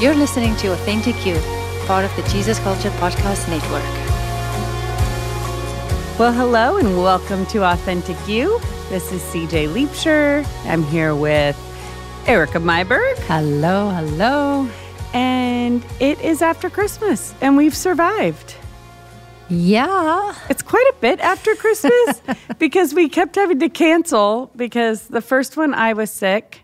You're listening to Authentic You, part of the Jesus Culture Podcast Network. Well, hello and welcome to Authentic You. This is CJ Liebscher. I'm here with Erica Myberg. Hello, hello. And it is after Christmas, and we've survived. Yeah. It's quite a bit after Christmas because we kept having to cancel because the first one I was sick.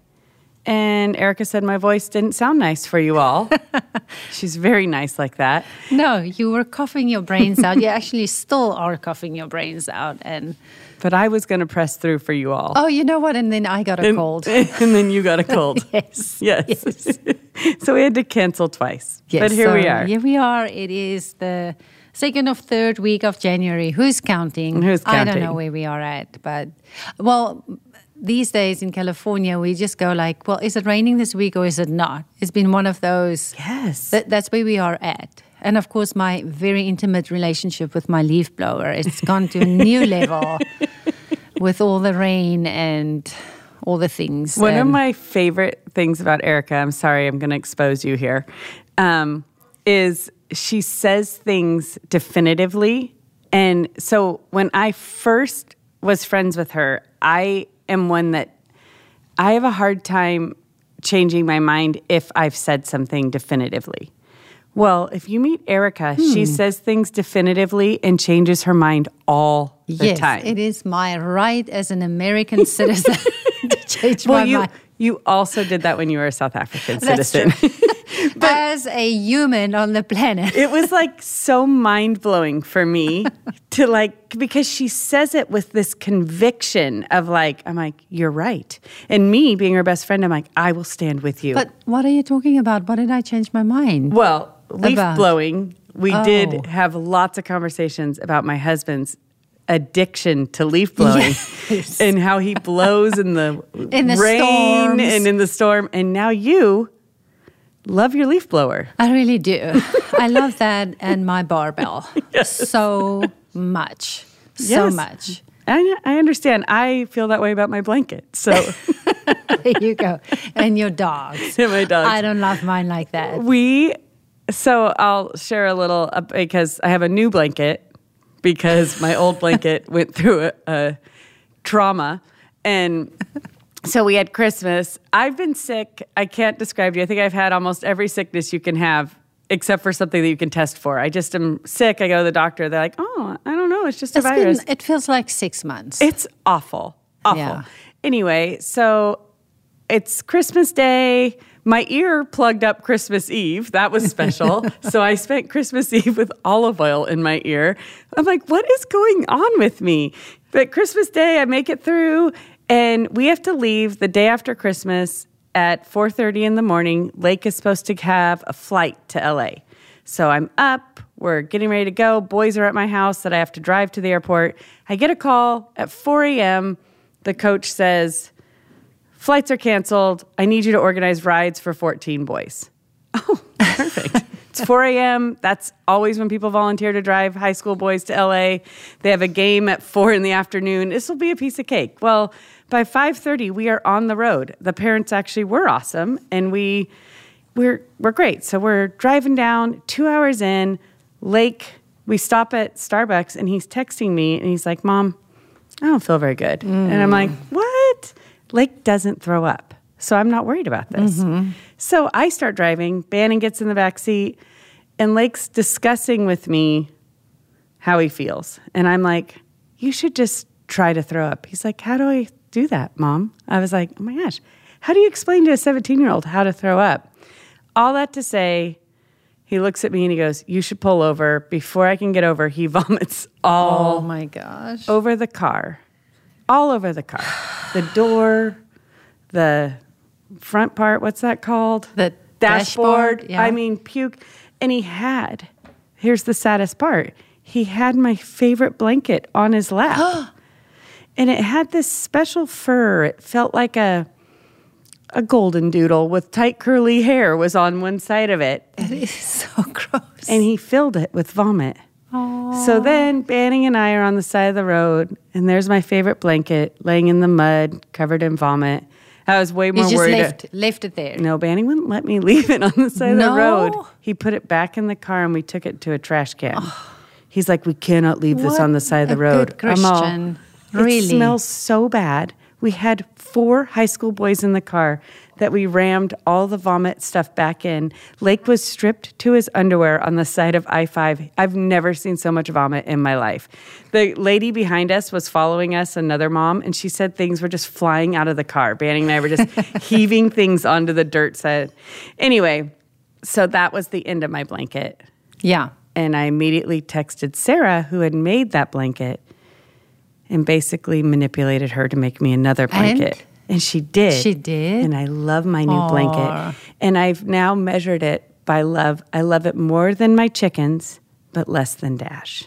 And Erica said my voice didn't sound nice for you all. She's very nice like that. No, you were coughing your brains out. you actually still are coughing your brains out. And but I was going to press through for you all. Oh, you know what? And then I got a and, cold. And then you got a cold. yes. Yes. yes. so we had to cancel twice. Yes. But here so we are. Here we are. It is the second or third week of January. Who's counting? Who's counting? I don't know where we are at, but well, these days in California, we just go like, well, is it raining this week or is it not? It's been one of those. Yes. Th- that's where we are at. And of course, my very intimate relationship with my leaf blower, it's gone to a new level with all the rain and all the things. One of my favorite things about Erica, I'm sorry, I'm going to expose you here, um, is she says things definitively. And so when I first was friends with her, I am one that I have a hard time changing my mind if I've said something definitively. Well, if you meet Erica, she hmm. says things definitively and changes her mind all the yes, time. it is my right as an American citizen to change well, my you mind. you also did that when you were a South African That's citizen. as a human on the planet. it was like so mind blowing for me to like because she says it with this conviction of like I'm like you're right, and me being her best friend, I'm like I will stand with you. But what are you talking about? What did I change my mind? well, leaf About- blowing, we Oh. did have lots of conversations about my husband's addiction to leaf blowing Yes. and how he blows in the In the rain storms. and in the storm, and now you love your leaf blower. I really do. I love that and my barbell so much. So Yes. much. I, I understand. I feel that way about my blanket. So There you go. And your dogs. Yeah, my dogs. I don't love mine like that. we, so I'll share a little uh, because I have a new blanket because my old blanket went through a, a trauma, and so we had Christmas. I've been sick. I can't describe to you. I think I've had almost every sickness you can have. Except for something that you can test for. I just am sick. I go to the doctor. They're like, oh, I don't know. It's just a It's virus. been, it feels like six months. It's awful. Awful. Yeah. Anyway, so it's Christmas Day. My ear plugged up Christmas Eve. That was special. so I spent Christmas Eve with olive oil in my ear. I'm like, what is going on with me? But Christmas Day, I make it through, and we have to leave the day after Christmas at 4:30 in the morning. Lake is supposed to have a flight to LA. So I'm up, we're getting ready to go. Boys are at my house that I have to drive to the airport. I get a call at 4 a.m. The coach says, Flights are canceled. I need you to organize rides for 14 boys. Oh, perfect. It's 4 a.m. That's always when people volunteer to drive high school boys to LA. They have a game at 4 in the afternoon. This will be a piece of cake. Well, by 5:30 we are on the road. The parents actually were awesome and we we're we're great. So we're driving down, 2 hours in, Lake, we stop at Starbucks and he's texting me and he's like, "Mom, I don't feel very good." And I'm like, mm. "What?" Lake doesn't throw up. So I'm not worried about this. Mm-hmm. So I start driving, Banning gets in the back seat, and Lake's discussing with me how he feels. And I'm like, you should just try to throw up. He's like, how do I do that, mom? I was like, oh my gosh, how do you explain to a 17 year old how to throw up? All that to say, he looks at me and he goes, you should pull over. Before I can get over, he vomits all oh my gosh. over the car, all over the car, the door, the front part. What's that called? The dashboard. dashboard, yeah. I mean, puke. And he had. Here's the saddest part. He had my favorite blanket on his lap, and it had this special fur. It felt like a a golden doodle with tight curly hair was on one side of it, It is so gross. and he filled it with vomit. So then Banning and I are on the side of the road, and there's my favorite blanket laying in the mud, covered in vomit. I was way You more just worried. left, left it there. No, Banny wouldn't let me leave it on the side of the road. He put it back in the car and we took it to a trash can. Oh. He's like, we cannot leave this on the side of the road. I'm all, Christian. It smells so bad. We had four high school boys in the car that we rammed all the vomit stuff back in. Lake was stripped to his underwear on the side of I 5. I've never seen so much vomit in my life. The lady behind us was following us, another mom, and she said things were just flying out of the car. Banning and I were just heaving things onto the dirt side. Anyway, so that was the end of my blanket. Yeah. And I immediately texted Sarah, who had made that blanket, and basically manipulated her to make me another blanket. And, she did. She did? And I love my new Aw. blanket. And I've now measured it by love. I love it more than my chickens, but less than Dash.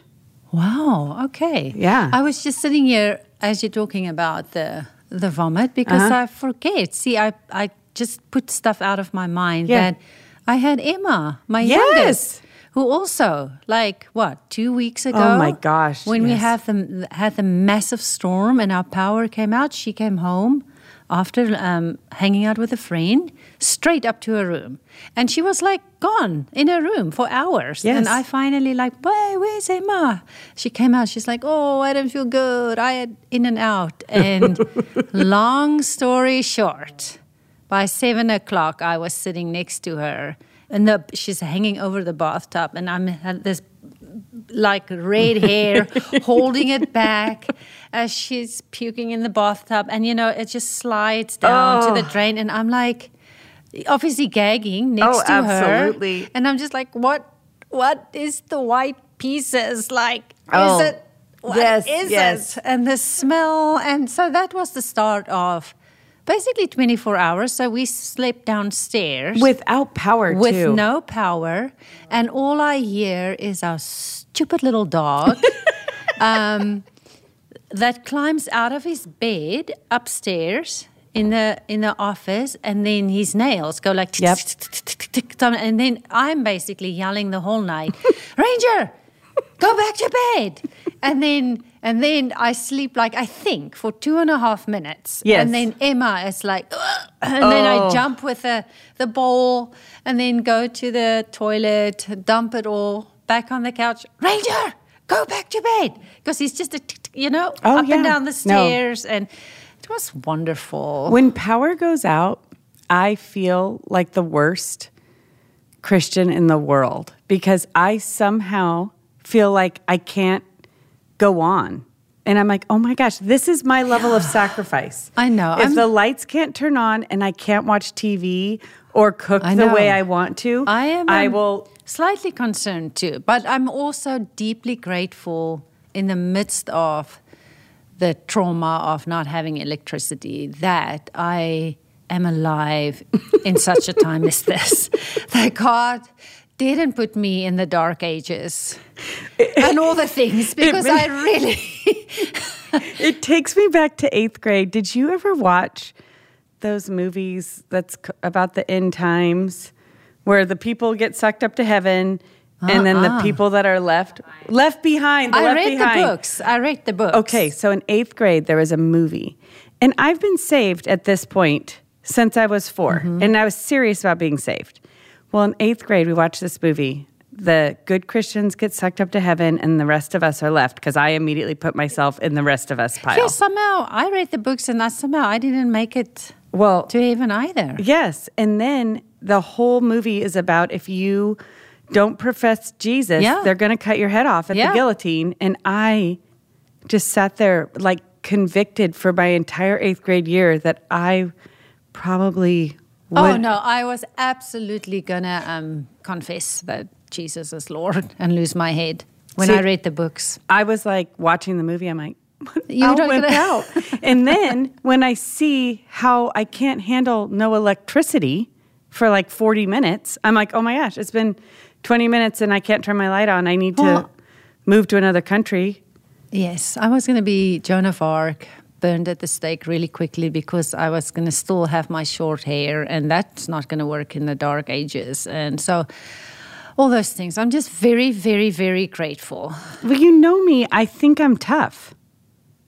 Wow. Okay. Yeah. I was just sitting here as you're talking about the the vomit because Uh-huh. I forget. See, I I just put stuff out of my mind Yeah. that I had Emma, my Yes. youngest, who also like what two weeks ago. Oh, my gosh, When we yes. had the had the massive storm and our power came out, she came home after um, hanging out with a friend, straight up to her room, and she was like gone in her room for hours. Yes. And I finally like, "Wait, where's Emma?" She came out. She's like, "Oh, I don't feel good. I had in and out." And long story short, by seven o'clock, I was sitting next to her, and the, she's hanging over the bathtub, and I'm had this like red hair, holding it back as she's puking in the bathtub, and you know it just slides down to the Oh. drain, and I'm like, obviously gagging oh, next Oh, to her, absolutely. and I'm just like, what? What is the white pieces like? Oh, Is it? What yes, is yes. it? And the smell, and so that was the start of basically 24 hours. So we slept downstairs Without power, with too. no power, and all I hear is our stupid little dog um, that climbs out of his bed upstairs in the in the office, and then his nails go like Yep. and then I'm basically yelling the whole night, Ranger, go back to bed, and then. And then I sleep like I think for two and a half minutes. Yes. And then Emma is like, and then I Oh. jump with the, the bowl and then go to the toilet, dump it all back on the couch. Ranger, go back to bed. Because he's just, a tick, tick, you know, Oh, up yeah. and down the No. stairs. And it was wonderful. When power goes out, I feel like the worst Christian in the world because I somehow feel like I can't go on. And I'm like, oh my gosh, this is my level of sacrifice. I know. If I'm- the lights can't turn on and I can't watch TV or cook the way I want to, I am I um, will. slightly concerned too, but I'm also deeply grateful in the midst of the trauma of not having electricity that I am alive in such a time as this. That God didn't put me in the dark ages and all the things because I really It takes me back to eighth grade. Did you ever watch those movies that's about the end times where the people get sucked up to heaven and then the Uh-uh. people that are left left behind? The I left read behind. the books. I read the books. Okay, so in eighth grade, there was a movie. And I've been saved at this point since I was 4 Mm-hmm. And I was serious about being saved. Well, in eighth grade, we watched this movie. The good Christians get sucked up to heaven, and the rest of us are left because I immediately put myself in the rest of us pile. Yeah, somehow I read the books and I somehow I didn't make it Well, to heaven either. yes. And then the whole movie is about if you don't profess Jesus, Yeah. they're going to cut your head off at Yeah. the guillotine. And I just sat there like convicted for my entire eighth grade year that I probably Oh no, I was absolutely gonna um, confess that Jesus is Lord and lose my head when See- I read the books. I was like watching the movie. I'm like, You whip gonna- out. and then when I see how I can't handle no electricity for like 40 minutes, I'm like, oh my gosh, it's been 20 minutes and I can't turn my light on. I need to Well- move to another country. Yes, I was gonna be Joan of Arc, burned at the stake really quickly because I was gonna still have my short hair, and that's not gonna work in the dark ages. And so, all those things. I'm just very, very, very grateful. Well, you know me. I think I'm tough.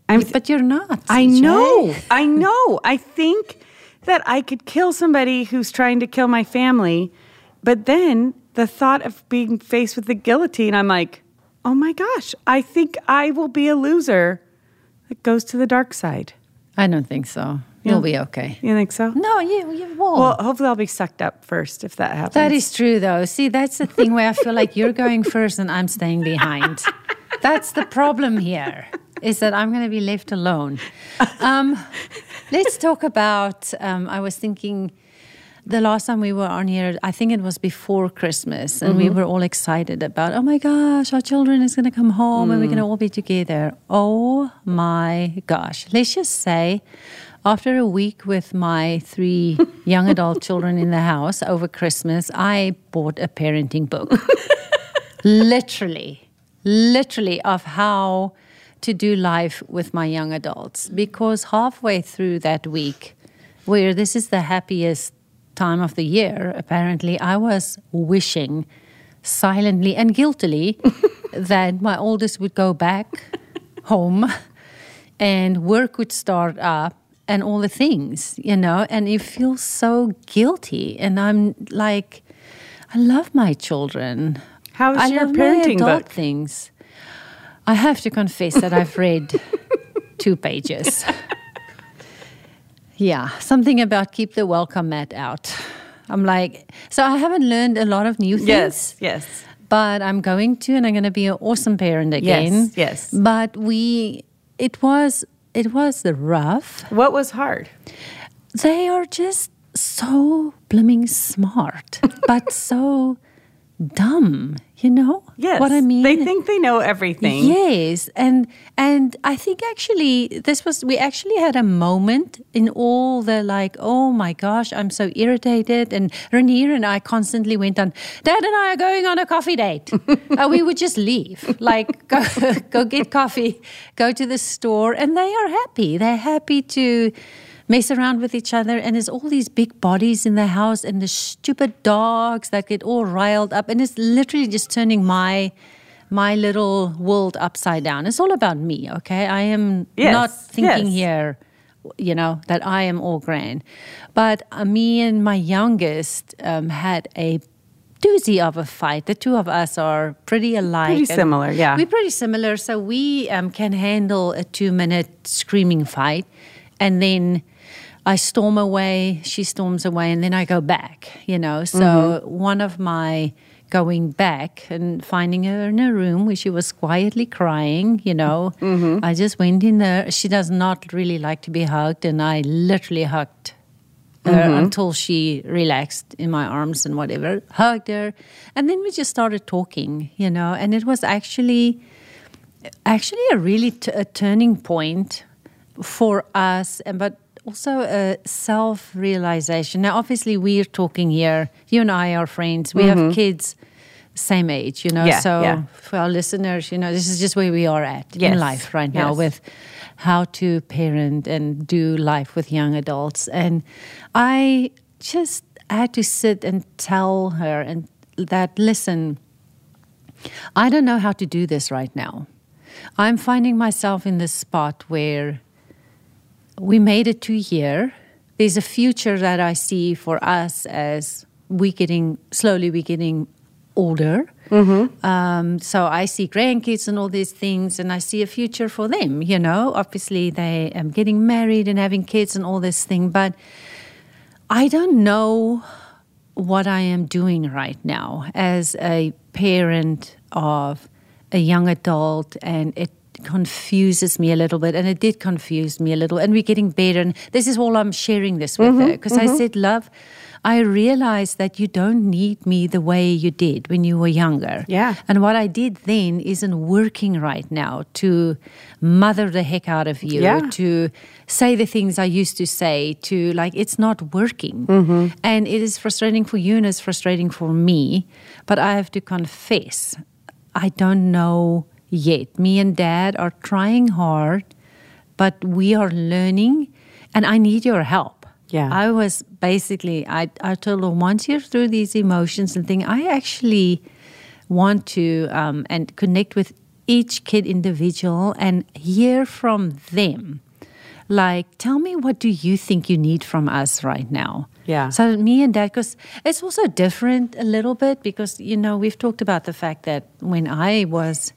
I'm But you're not. I CJ. know. I know. I think that I could kill somebody who's trying to kill my family. But then the thought of being faced with the guillotine, I'm like, oh my gosh, I think I will be a loser that goes to the dark side. I don't think so. You'll be okay. You think so? No, you, you won't. Well, hopefully I'll be sucked up first if that happens. That is true, though. See, that's the thing where I feel like you're going first and I'm staying behind. That's the problem here, is that I'm going to be left alone. Um, let's talk about. Um, I was thinking the last time we were on here, I think it was before Christmas, and we mm-hmm. were all excited about, oh my gosh, our children is going to come home and we're going to mm. all be together. Oh my gosh. Let's just say, after a week with my three young adult children in the house over Christmas, I bought a parenting book. literally, literally, of how to do life with my young adults. Because halfway through that week, where this is the happiest time of the year, apparently, I was wishing silently and guiltily that my oldest would go back home and work would start up and all the things, you know, and you feel so guilty. And I'm like, I love my children. How's I your love parenting my adult book? things. I have to confess that I've read two pages. Yeah, something about keep the welcome mat out. I'm like, so I haven't learned a lot of new things. Yes, yes. But I'm going to, and I'm going to be an awesome parent again. Yes, yes. But we, it was, it was rough. What was hard? They are just so blooming smart, but so dumb. You know Yes. what I mean? They think they know everything. Yes, and and I think actually this was we actually had a moment in all the like, oh my gosh, I'm so irritated, and Rainier and I constantly went on. Dad and I are going on a coffee date. uh, we would just leave, like go go get coffee, go to the store, and they are happy. They're happy to mess around with each other and there's all these big bodies in the house and the stupid dogs that get all riled up and it's literally just turning my my little world upside down. It's all about me okay? I am Yes, not thinking yes. here you know that i am all grand. But uh, me and my youngest um, had a doozy of a fight. The two of us are pretty alike. Pretty similar, yeah. we're pretty similar. So we um, can handle a two minute screaming fight and then I storm away, she storms away, and then I go back, you know. So Mm-hmm. one of my going back and finding her in a room where she was quietly crying, you know. Mm-hmm. I just went in there. She does not really like to be hugged, and I literally hugged her Mm-hmm. until she relaxed in my arms and whatever. Hugged her, and then we just started talking, you know. And it was actually actually a really t- a turning point for us and but also a self-realization now obviously we're talking here you and i are friends we have kids same age you know Mm-hmm. Yeah, so yeah. for our listeners you know this is just where we are at in life right now yes. with how to parent and do life with young adults and i just had to sit and tell her and that listen I don't know how to do this right now. I'm finding myself in this spot where we made it to here. There's a future that I see for us as we getting slowly we getting older. Um, so I see grandkids and all these things, and I see a future for them. You know, obviously they um, getting married and having kids and all this thing, but I don't know what I am doing right now as a parent of a young adult, and it confuses me a little bit. And it did confuse me a little. And we're getting better. And this is all I'm sharing this with her because I said, Love, I realize that you don't need me the way you did when you were younger. Yeah. And what I did then isn't working right now to mother the heck out of you, Yeah. to say the things I used to say, to like, it's not working. Mm-hmm. And it is frustrating for you and it's frustrating for me. But I have to confess, I don't know yet. Me and dad are trying hard, but we are learning and I need your help. Yeah. I was basically, I, I told her once you're through these emotions and thing, I actually want to um, and connect with each kid individual and hear from them like, tell me what do you think you need from us right now? Yeah. So me and dad, because it's also different a little bit because, you know, we've talked about the fact that when I was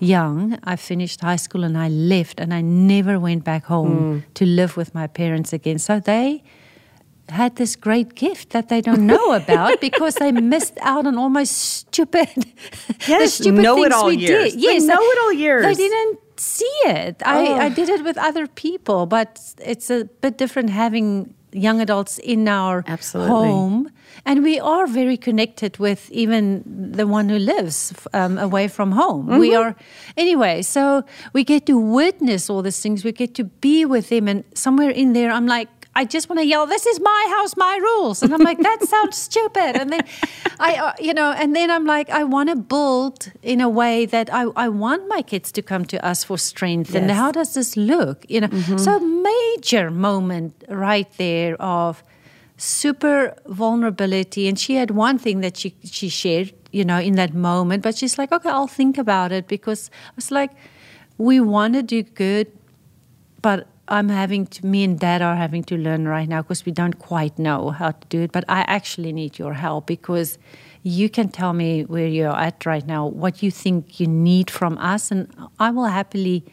young, I finished high school and I left and I never went back home hmm. to live with my parents again. So they had this great gift that they don't know about because they missed out on almost stupid, the Yes, stupid know-it-all things we years. did. The Yes, they- know-it-all years. They didn't see it. Oh. I, I oh. did it with other people, but it's a bit different having young adults in our Absolutely. home. And we are very connected with even the one who lives um, away from home. We Mm-hmm. are, anyway, so we get to witness all these things. We get to be with them. And somewhere in there, I'm like, I just want to yell, "This is my house, my rules," and I'm like, "That sounds stupid." And then I, uh, you know, and then I'm like, I want to build in a way that I, I want my kids to come to us for strength. And how does this look? You know, so major moment right there of super vulnerability. And she had one thing that she she shared, you know, in that moment. But she's like, okay, I'll think about it because I was like, we want to do good, but I'm having to, me and dad are having to learn right now because we don't quite know how to do it. But I actually need your help because you can tell me where you're at right now, what you think you need from us, and I will happily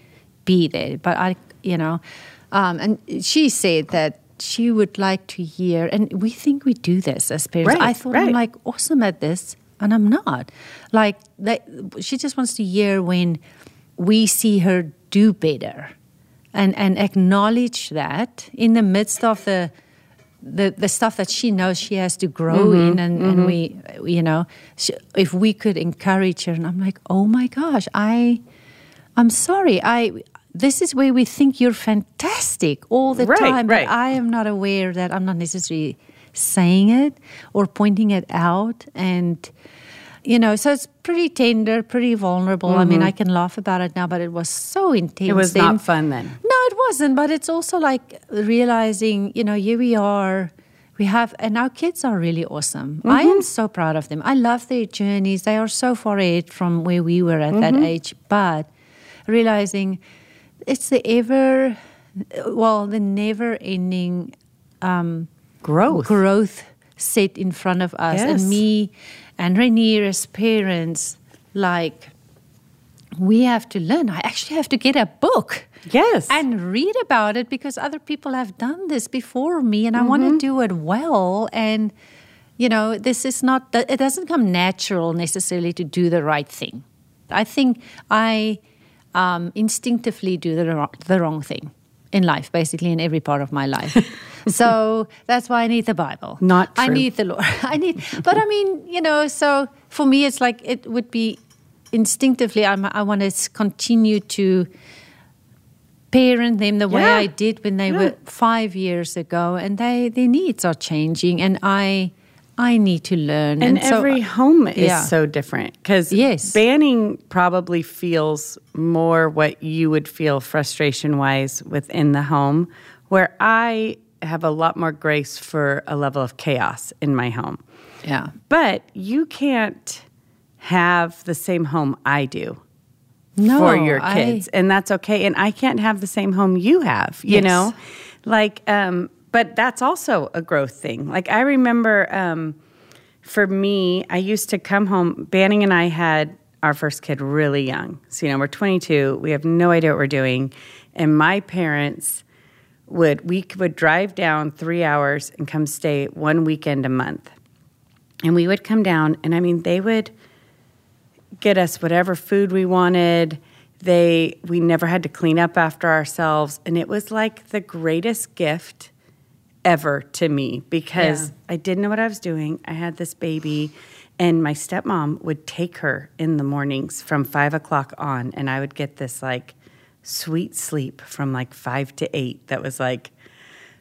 be there. But I, you know, um, and she said that she would like to hear, and we think we do this as parents. Right, I thought I'm like awesome at this, and I'm not. Like, they, she just wants to hear when we see her do better and, and acknowledge that in the midst of the the, the stuff that she knows she has to grow in and, and we you know she, if we could encourage her and i'm like oh my gosh i i'm sorry i this is where we think you're fantastic all the Right, time right. but i am not aware that i'm not necessarily saying it or pointing it out and you know so it's pretty tender pretty vulnerable i mean i can laugh about it now but it was so intense Mm-hmm. It was then. not fun then. It wasn't. But it's also like realizing, you know, here we are. We have, and our kids are really awesome. I Mm-hmm. am so proud of them. I love their journeys. They are so far ahead from where we were at that Mm-hmm. age. But realizing it's the ever, well, the never ending Growth. growth set in front of us. Yes. And me and Rainier as parents, like, we have to learn. I actually have to get a book Yes. and read about it because other people have done this before me and I want Mm-hmm. to do it well. And, you know, this is not, it doesn't come natural necessarily to do the right thing. I think I um, instinctively do the wrong, the wrong thing in life, basically in every part of my life. so that's why I need the Bible. Not I need the Lord. I need, but I mean, you know, so for me, it's like it would be instinctively, I'm, I want to continue to parent them the way Yeah. I did when they Yeah. were five years ago, and they their needs are changing, and I I need to learn. And, so- every home is yeah. so different because Yes. banning probably feels more what you would feel frustration wise within the home, where I have a lot more grace for a level of chaos in my home. yeah, But you can't have the same home I do no, for your I- kids and that's okay and i can't have the same home you have you Yes. know? Like um but that's also a growth thing. Like i remember um for me i used to come home banning and i had our first kid really young. So you know we're 22 we have no idea what we're doing and my parents would we would drive down three hours and come stay one weekend a month. And we would come down and i mean they would get us whatever food we wanted. They we never had to clean up after ourselves and it was like the greatest gift ever to me because Yeah. I didn't know what I was doing. I had this baby and my stepmom would take her in the mornings from five o'clock on and I would get this like sweet sleep from like five to eight that was like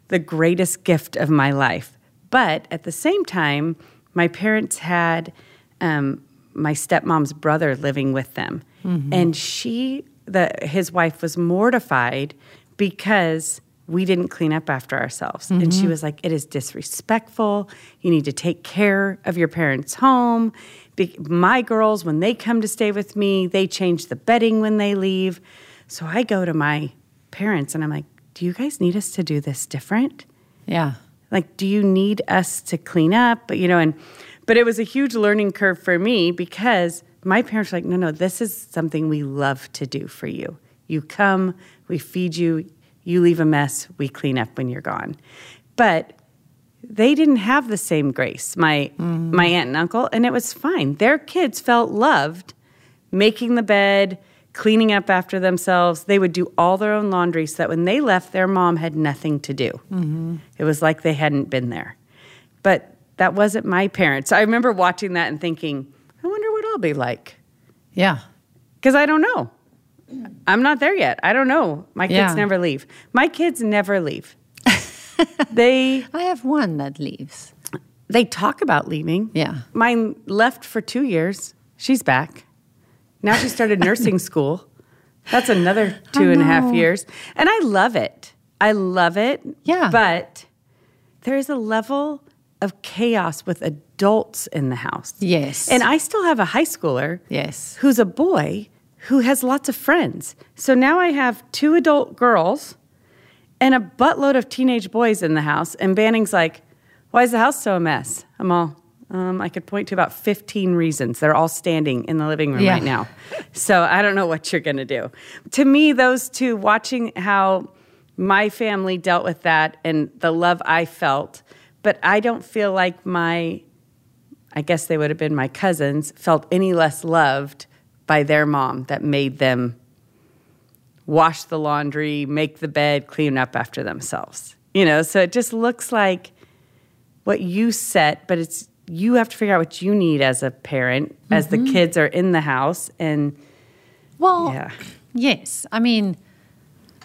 the greatest gift of my life. But at the same time, my parents had um, my stepmom's brother living with them, mm-hmm. and she, the his wife, was mortified because we didn't clean up after ourselves, and she mm-hmm. was like, "It is disrespectful. You need to take care of your parents' home." Be- my girls, when they come to stay with me, they change the bedding when they leave. So I go to my parents and I'm like, do you guys need us to do this different? Yeah. Like, do you need us to clean up? But, you know, and, but it was a huge learning curve for me because my parents were like, no, no, this is something we love to do for you. You come, we feed you, you leave a mess, we clean up when you're gone. But they didn't have the same grace, my mm. my aunt and uncle, and it was fine. Their kids felt loved, making the bed, cleaning up after themselves. They would do all their own laundry so that when they left, their mom had nothing to do. Mm-hmm. It was like they hadn't been there. That wasn't my parents. I remember watching that and thinking, I wonder what I'll be like. Yeah. Because I don't know. I'm not there yet. I don't know. My kids Yeah. never leave. My kids never leave. they I have one that leaves. they talk about leaving. Yeah. Mine left for two years. She's back. Now she started nursing school. That's another two and a half years. And I love it. I love it. Yeah. But there is a level of chaos with adults in the house. Yes. And I still have a high schooler Yes. who's a boy who has lots of friends. So now I have two adult girls and a buttload of teenage boys in the house. And Banning's like, why is the house so a mess? I'm all, um, I could point to about 15 reasons. They're all standing in the living room Yeah. right now. So I don't know what you're going to do. To me, those two, watching how my family dealt with that and the love I felt, but I don't feel like my I guess they would have been my cousins, felt any less loved by their mom that made them wash the laundry, make the bed, clean up after themselves. You know, so it just looks like what you set, but it's you have to figure out what you need as a parent as the mm-hmm. kids are in the house and Well, Yeah. yes. I mean,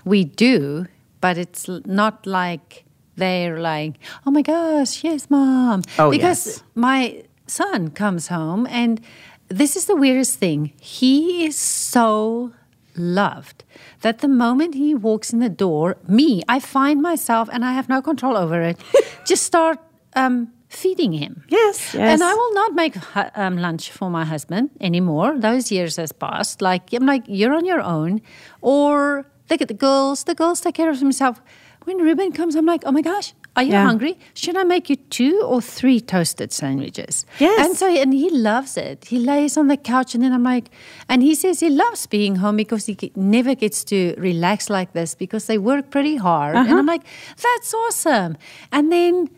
we do, but it's not like they're like, oh my gosh, yes, mom. Oh, because yes. my son comes home, and this is the weirdest thing. He is so loved that the moment he walks in the door, me, I find myself, and I have no control over it, just start um, feeding him. Yes, yes. And. I will not make um, lunch for my husband anymore. Those years has passed. Like I'm like you're on your own, or look at the girls. The girls take care of themselves. When Ruben comes, I'm like, oh my gosh, are you Yeah. hungry? Should I make you two or three toasted sandwiches? Yes. And so and he loves it. He lays on the couch, and then I'm like, and he says he loves being home because he never gets to relax like this because they work pretty hard. And uh-huh. I'm like, that's awesome. And then.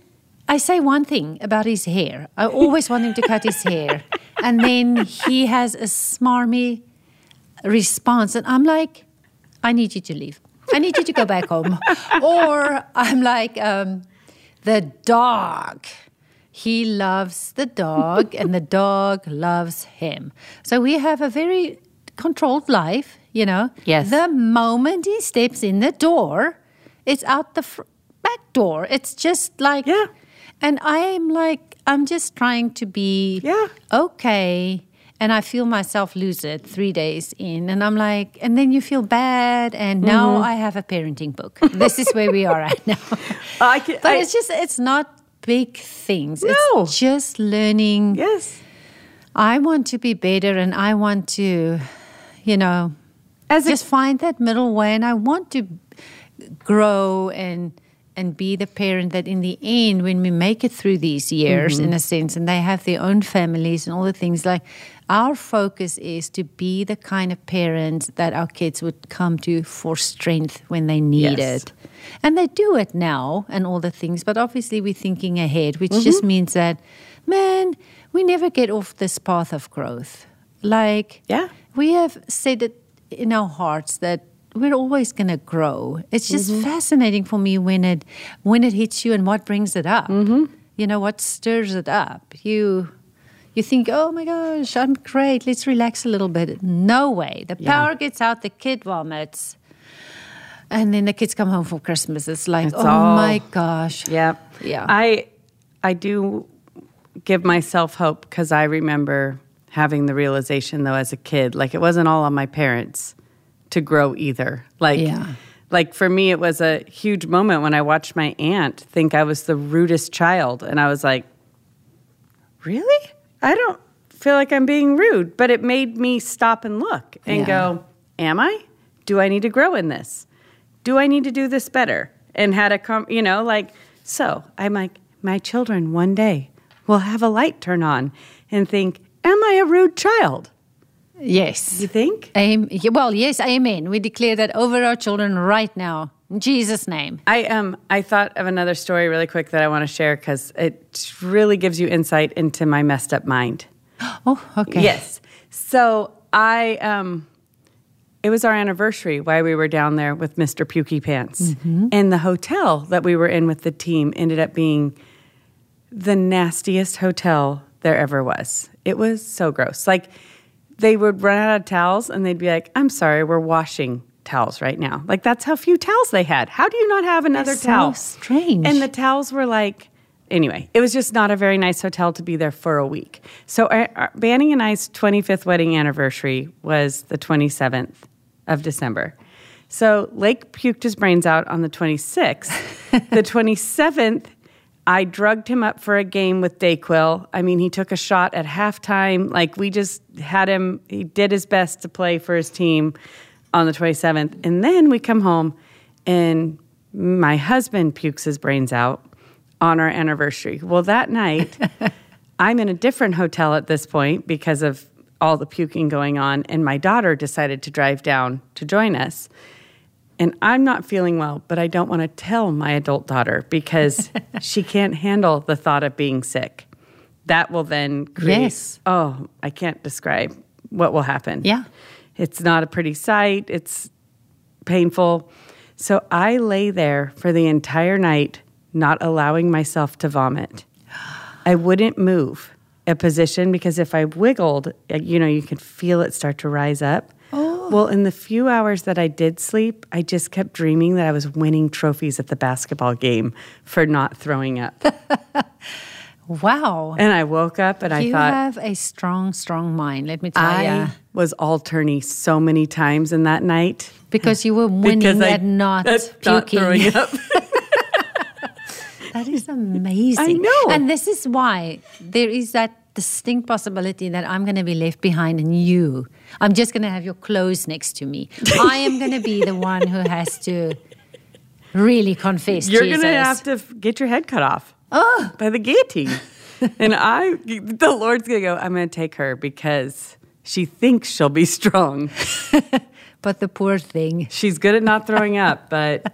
I say one thing about his hair. I always want him to cut his hair. And then he has a smarmy response. And I'm like, I need you to leave. I need you to go back home. Or I'm like, um, the dog. He loves the dog, and the dog loves him. So we have a very controlled life, you know. Yes. The moment he steps in the door, it's out the fr- back door. It's just like, Yeah. and I'm like, I'm just trying to be Yeah. okay. And I feel myself lose it three days in. And I'm like, and then you feel bad. And now Mm-hmm. I have a parenting book. this is where we are right now. I can, But I- it's just, it's not big things. No. It's just learning. yes. I want to be better and I want to, you know, As just find that middle way. And I want to grow and and be the parent that in the end when we make it through these years Mm-hmm. in a sense and they have their own families and all the things like our focus is to be the kind of parents that our kids would come to for strength when they need Yes. it and they do it now and all the things but obviously we're thinking ahead which Mm-hmm. just means that man we never get off this path of growth like Yeah. we have said it in our hearts that we're always going to grow. It's just Mm-hmm. fascinating for me when it when it hits you and what brings it up. Mm-hmm. You know what stirs it up. You you think, oh my gosh, I'm great. Let's relax a little bit. No way. The Yeah. power gets out. The kid vomits. And then the kids come home for Christmas. It's like, It's oh all- my gosh. Yeah. Yeah. I I do give myself hope because I remember having the realization though as a kid, like it wasn't all on my parents to grow either. Like Yeah. like for me it was a huge moment when I watched my aunt think I was the rudest child and I was like, Really? I don't feel like I'm being rude. But it made me stop and look and Yeah. go, Am I? Do I need to grow in this? do I need to do this better? And had a, com- you know, like, so I'm like, my children one day will have a light turn on and think, am I a rude child? Yes. You think? Yeah, well, yes, amen. We declare that over our children right now. In Jesus' name. I um I thought of another story really quick that I want to share because it really gives you insight into my messed up mind. Oh, okay. Yes. So I um it was our anniversary why we were down there with Mr. Pukey Pants. And the hotel that we were in with the team ended up being the nastiest hotel there ever was. It was so gross. Like they would run out of towels and they'd be like, I'm sorry, we're washing towels right now. Like that's how few towels they had. How do you not have another so towel? strange. And the towels were like, anyway, it was just not a very nice hotel to be there for a week. So our, our, Banning and I's 25th wedding anniversary was the 27th of December. So Lake puked his brains out on the 26th. the 27th, I drugged him up for a game with Dayquil. I mean, he took a shot at halftime. Like we just had him. He did his best to play for his team on the 27th, and then we come home, and my husband pukes his brains out on our anniversary. Well, that night, I'm in a different hotel at this point because of all the puking going on, and my daughter decided to drive down to join us. And I'm not feeling well, but I don't want to tell my adult daughter because she can't handle the thought of being sick. That will then create, Yes. oh, I can't describe what will happen. Yeah. It's not a pretty sight, it's painful. So I lay there for the entire night, not allowing myself to vomit. I wouldn't move a position because if I wiggled, uh, you know, you could feel it start to rise up. Oh. Well, in the few hours that I did sleep, I just kept dreaming that I was winning trophies at the basketball game for not throwing up. Wow. and I woke up and I thought. you have a strong, strong mind, let me tell I you. I was all turny so many times in that night. Because you were winning I- at not at not puking. throwing up. That is amazing. I know. And this is why there is that distinct possibility that I'm going to be left behind and you. I'm just going to have your clothes next to me. I am going to be the one who has to really confess You're going to have to get your head cut off by the guillotine. and I, the Lord's going to go, I'm going to take her because she thinks she'll be strong. But the poor thing. She's good at not throwing up, but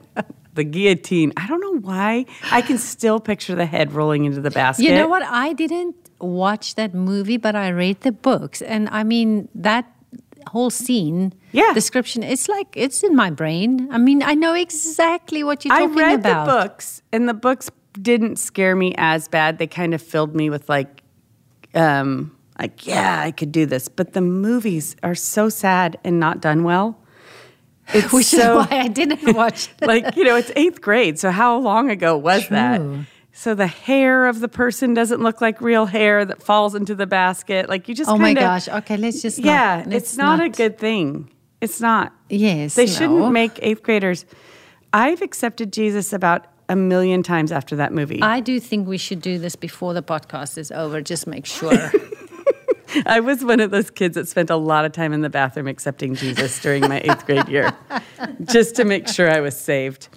the guillotine, I don't know why. I can still picture the head rolling into the basket. You know what? I didn't watch that movie, but I read the books. And I mean, that whole scene Yeah. description, it's like, it's in my brain. I mean, I know exactly what you're talking about I read about. the books, and the books didn't scare me as bad. They kind of filled me with like, um, like yeah, I could do this. But the movies are so sad and not done well. It's Which so is why I didn't watch like you know, it's eighth grade. So how long ago was that? So the hair of the person doesn't look like real hair that falls into the basket. Like you just Oh my kinda- gosh. Okay, let's just. yeah, not, it's let's not, a good thing. It's not. Yes. They no. shouldn't make eighth graders. I've accepted Jesus about a million times after that movie. I do think we should do this before the podcast is over. Just make sure. I was one of those kids that spent a lot of time in the bathroom accepting Jesus during my eighth grade year, just to make sure I was saved.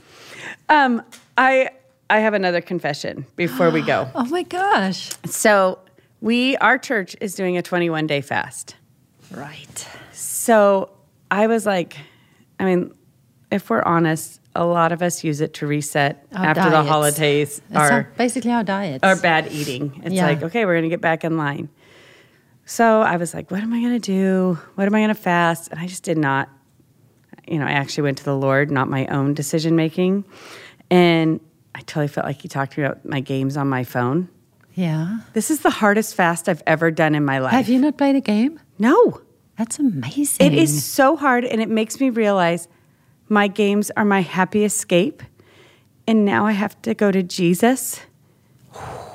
Um, I I have another confession before we go. oh my gosh. So we our church is doing a 21 day fast. Right. So I was like, I mean, if we're honest, a lot of us use it to reset Our after the holidays. It's Our basically our diets. our bad eating. It's Yeah. like, okay, we're going to get back in line. So I was like, what am I going to do? What am I going to fast? And I just did not, you know, I actually went to the Lord, not my own decision making. And I totally felt like he talked to me about my games on my phone. Yeah. This is the hardest fast I've ever done in my life. Have you not played a game? No. That's amazing. It is so hard, and it makes me realize my games are my happy escape. And now I have to go to Jesus.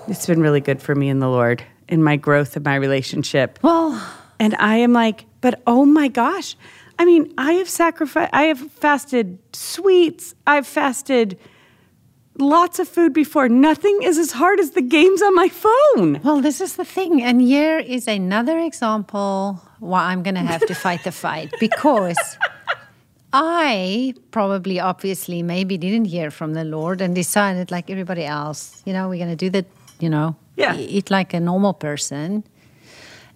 It's been really good for me in the Lord in my growth of my relationship. Well, And I am like, but oh my gosh. I mean, I have sacrificed, I have fasted sweets, I've fasted lots of food before. Nothing is as hard as the games on my phone. well, this is the thing. And here is another example why I'm going to have to fight the fight because I probably, obviously, maybe didn't hear from the Lord and decided, like everybody else, you know, we're going to do that, you know, Yeah. eat like a normal person.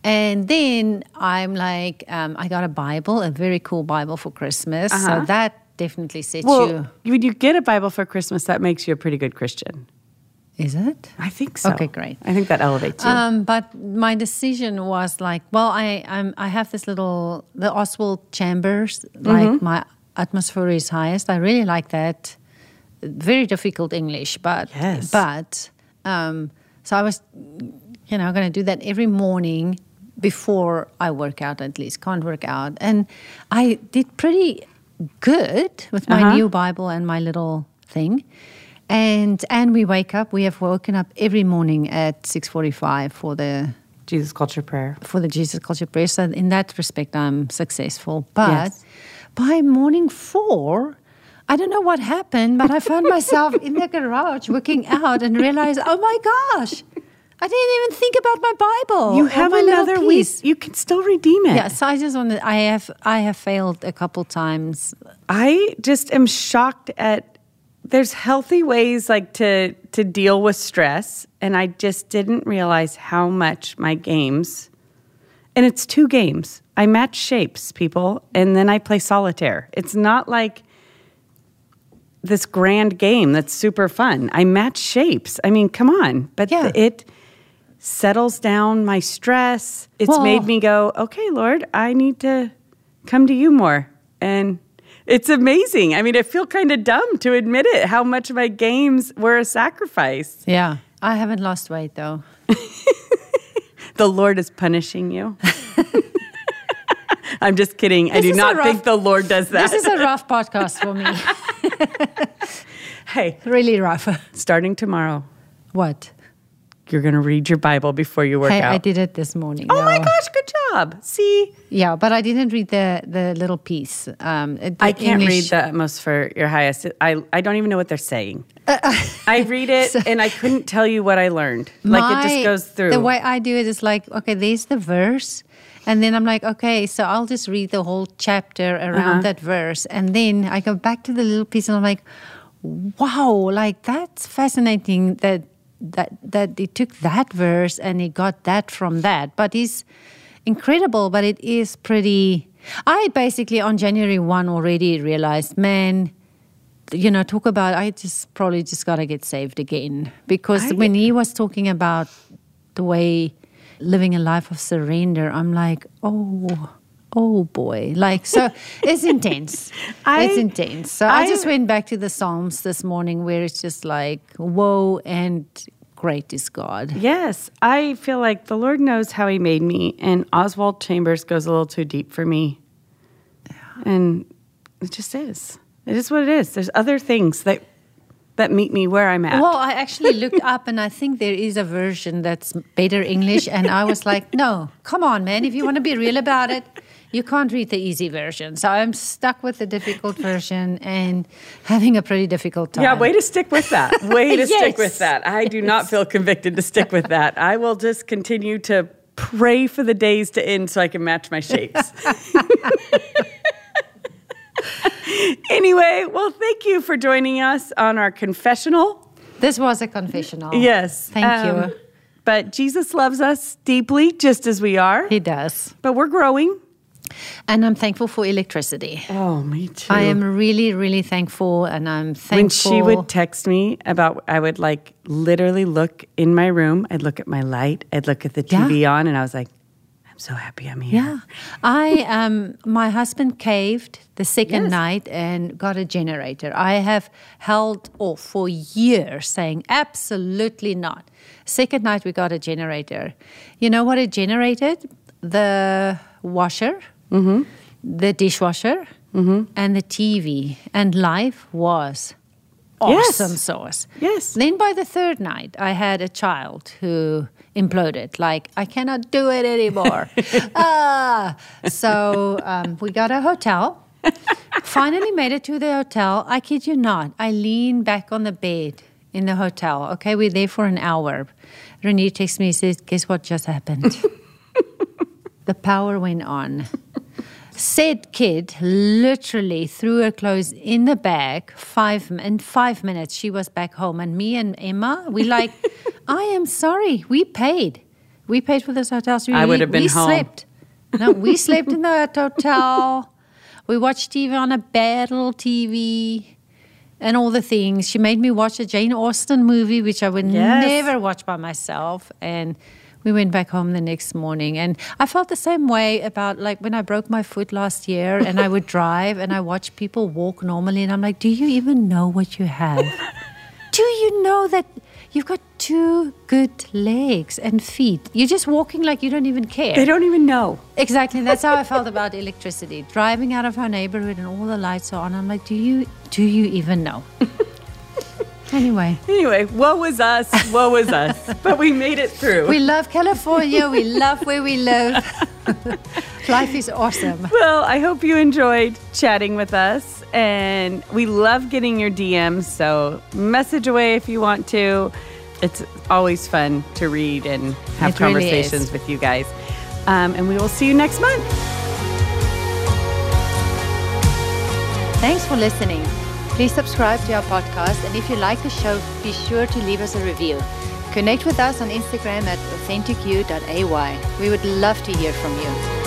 And then I'm like, um, I got a Bible, a very cool Bible for Christmas. Uh-huh. So that definitely sets Well, you. when you get a Bible for Christmas, that makes you a pretty good Christian. Is it? I think so. Okay, great. I think that elevates you. Um, but my decision was like, well, I I'm, I have this little the Oswald Chambers, Mm-hmm. like my atmosphere is highest. I really like that. Very difficult English, but Yes. but um, so I was, you know, going to do that every morning before I work out. At least can't work out, and I did pretty good with my Uh-huh. new Bible and my little thing. And and we wake up. We have woken up every morning at six forty five for the Jesus Culture Prayer. for the Jesus Culture Prayer. So in that respect, I'm successful. But Yes. by morning four, I don't know what happened, but I found myself in the garage working out and realized, oh my gosh, I didn't even think about my Bible. You have another week. You can still redeem it. Yeah, so I just want to. I have I have failed a couple times. I just am shocked at there's healthy ways like to to deal with stress and I just didn't realize how much my games and it's two games. I match shapes, people, and then I play solitaire. It's not like this grand game that's super fun. I match shapes. I mean, come on. But Yeah. it settles down my stress. It's Well- made me go, okay, Lord, I need to come to you more. And it's amazing. I mean, I feel kind of dumb to admit it, how much my games were a sacrifice. Yeah, I haven't lost weight though. The Lord is punishing you. I'm just kidding. I do not rough- think the Lord does that. This is a rough podcast for me. hey, really rough. starting tomorrow, What? You're going to read your Bible before you work Hey, out. I did it this morning. Oh my gosh, good job. See, Yeah, but I didn't read the the little piece. Um, the I can't English- read the utmost for your highest. I, I don't even know what they're saying. I read it and I couldn't tell you what I learned. Like it just goes through. The way I do it is like, okay, there's the verse, and then I'm like, okay, so I'll just read the whole chapter around Uh-huh. that verse, and then I go back to the little piece, and I'm like, wow, like that's fascinating that that that he took that verse and he got that from that, but he's incredible, but it is pretty. I basically on January one already realized, man, you know, talk about I just probably just got to get saved again because I- when he was talking about the way living a life of surrender, I'm like, oh, oh boy, like so it's intense. I- it's intense. So I, I- just went back to the Psalms this morning where it's just like, woe and great is God. Yes, I feel like the Lord knows how He made me, and Oswald Chambers goes a little too deep for me. And it just is. It is what it is. There's other things that that meet me where I'm at. Well, I actually looked up and I think there is a version that's better English. And I was like, no, come on, man. If you want to be real about it, you can't read the easy version. So I'm stuck with the difficult version and having a pretty difficult time. yeah, way to stick with that. Way to stick with that. I do not feel convicted to stick with that. I will just continue to pray for the days to end so I can match my shapes. anyway, well, thank you for joining us on our confessional. This was a confessional. Yes. Thank um, you. But Jesus loves us deeply, just as we are. He does. But we're growing. And I'm thankful for electricity. Oh, me too. I am really, really thankful. And I'm thankful. when she would text me about, I would like literally look in my room. I'd look at my light. I'd look at the TV on, and I was like, I'm so happy I'm here. Yeah. I um my husband caved the second Yes. night and got a generator. I have held off for years saying absolutely not. Second night we got a generator. You know what it generated? The washer, Mm-hmm. the dishwasher, and the TV. And life was awesome Yes. sauce. Yes. Then by the third night, I had a child who imploded. Like, I cannot do it anymore. ah. So um, we got a hotel. Finally made it to the hotel. I kid you not. I lean back on the bed in the hotel. Okay, we're there for an hour. Renee texts me and says, Guess what just happened? the power went on. Said kid literally threw her clothes in the bag. Five in five minutes, she was back home, and me and Emma, we like, I am sorry, we paid, we paid for this hotel. So I we- would have been we home. Slept. No, we slept in the hotel. We watched TV on a bad little TV and all the things. She made me watch a Jane Austen movie, which I would Yes. never watch by myself. And we went back home the next morning. And I felt the same way about like when I broke my foot last year and I would drive and I watch people walk normally. And I'm like, do you even know what you have? do you know that you've got two good legs and feet? You're just walking like you don't even care. They don't even know. Exactly. That's how I felt about electricity. Driving out of our neighborhood and all the lights are on. I'm like, do you do you even know? Anyway, Anyway, woe was us, woe was us. But we made it through. we love California. We love where we live. Life is awesome. Well, I hope you enjoyed chatting with us. And we love getting your DMs. So message away if you want to. It's always fun to read and have It conversations is. with you guys. Um, and we will see you next month. Thanks for listening. Please subscribe to our podcast, and if you like the show, be sure to leave us a review. Connect with us on Instagram at authenticU.ay. We would love to hear from you.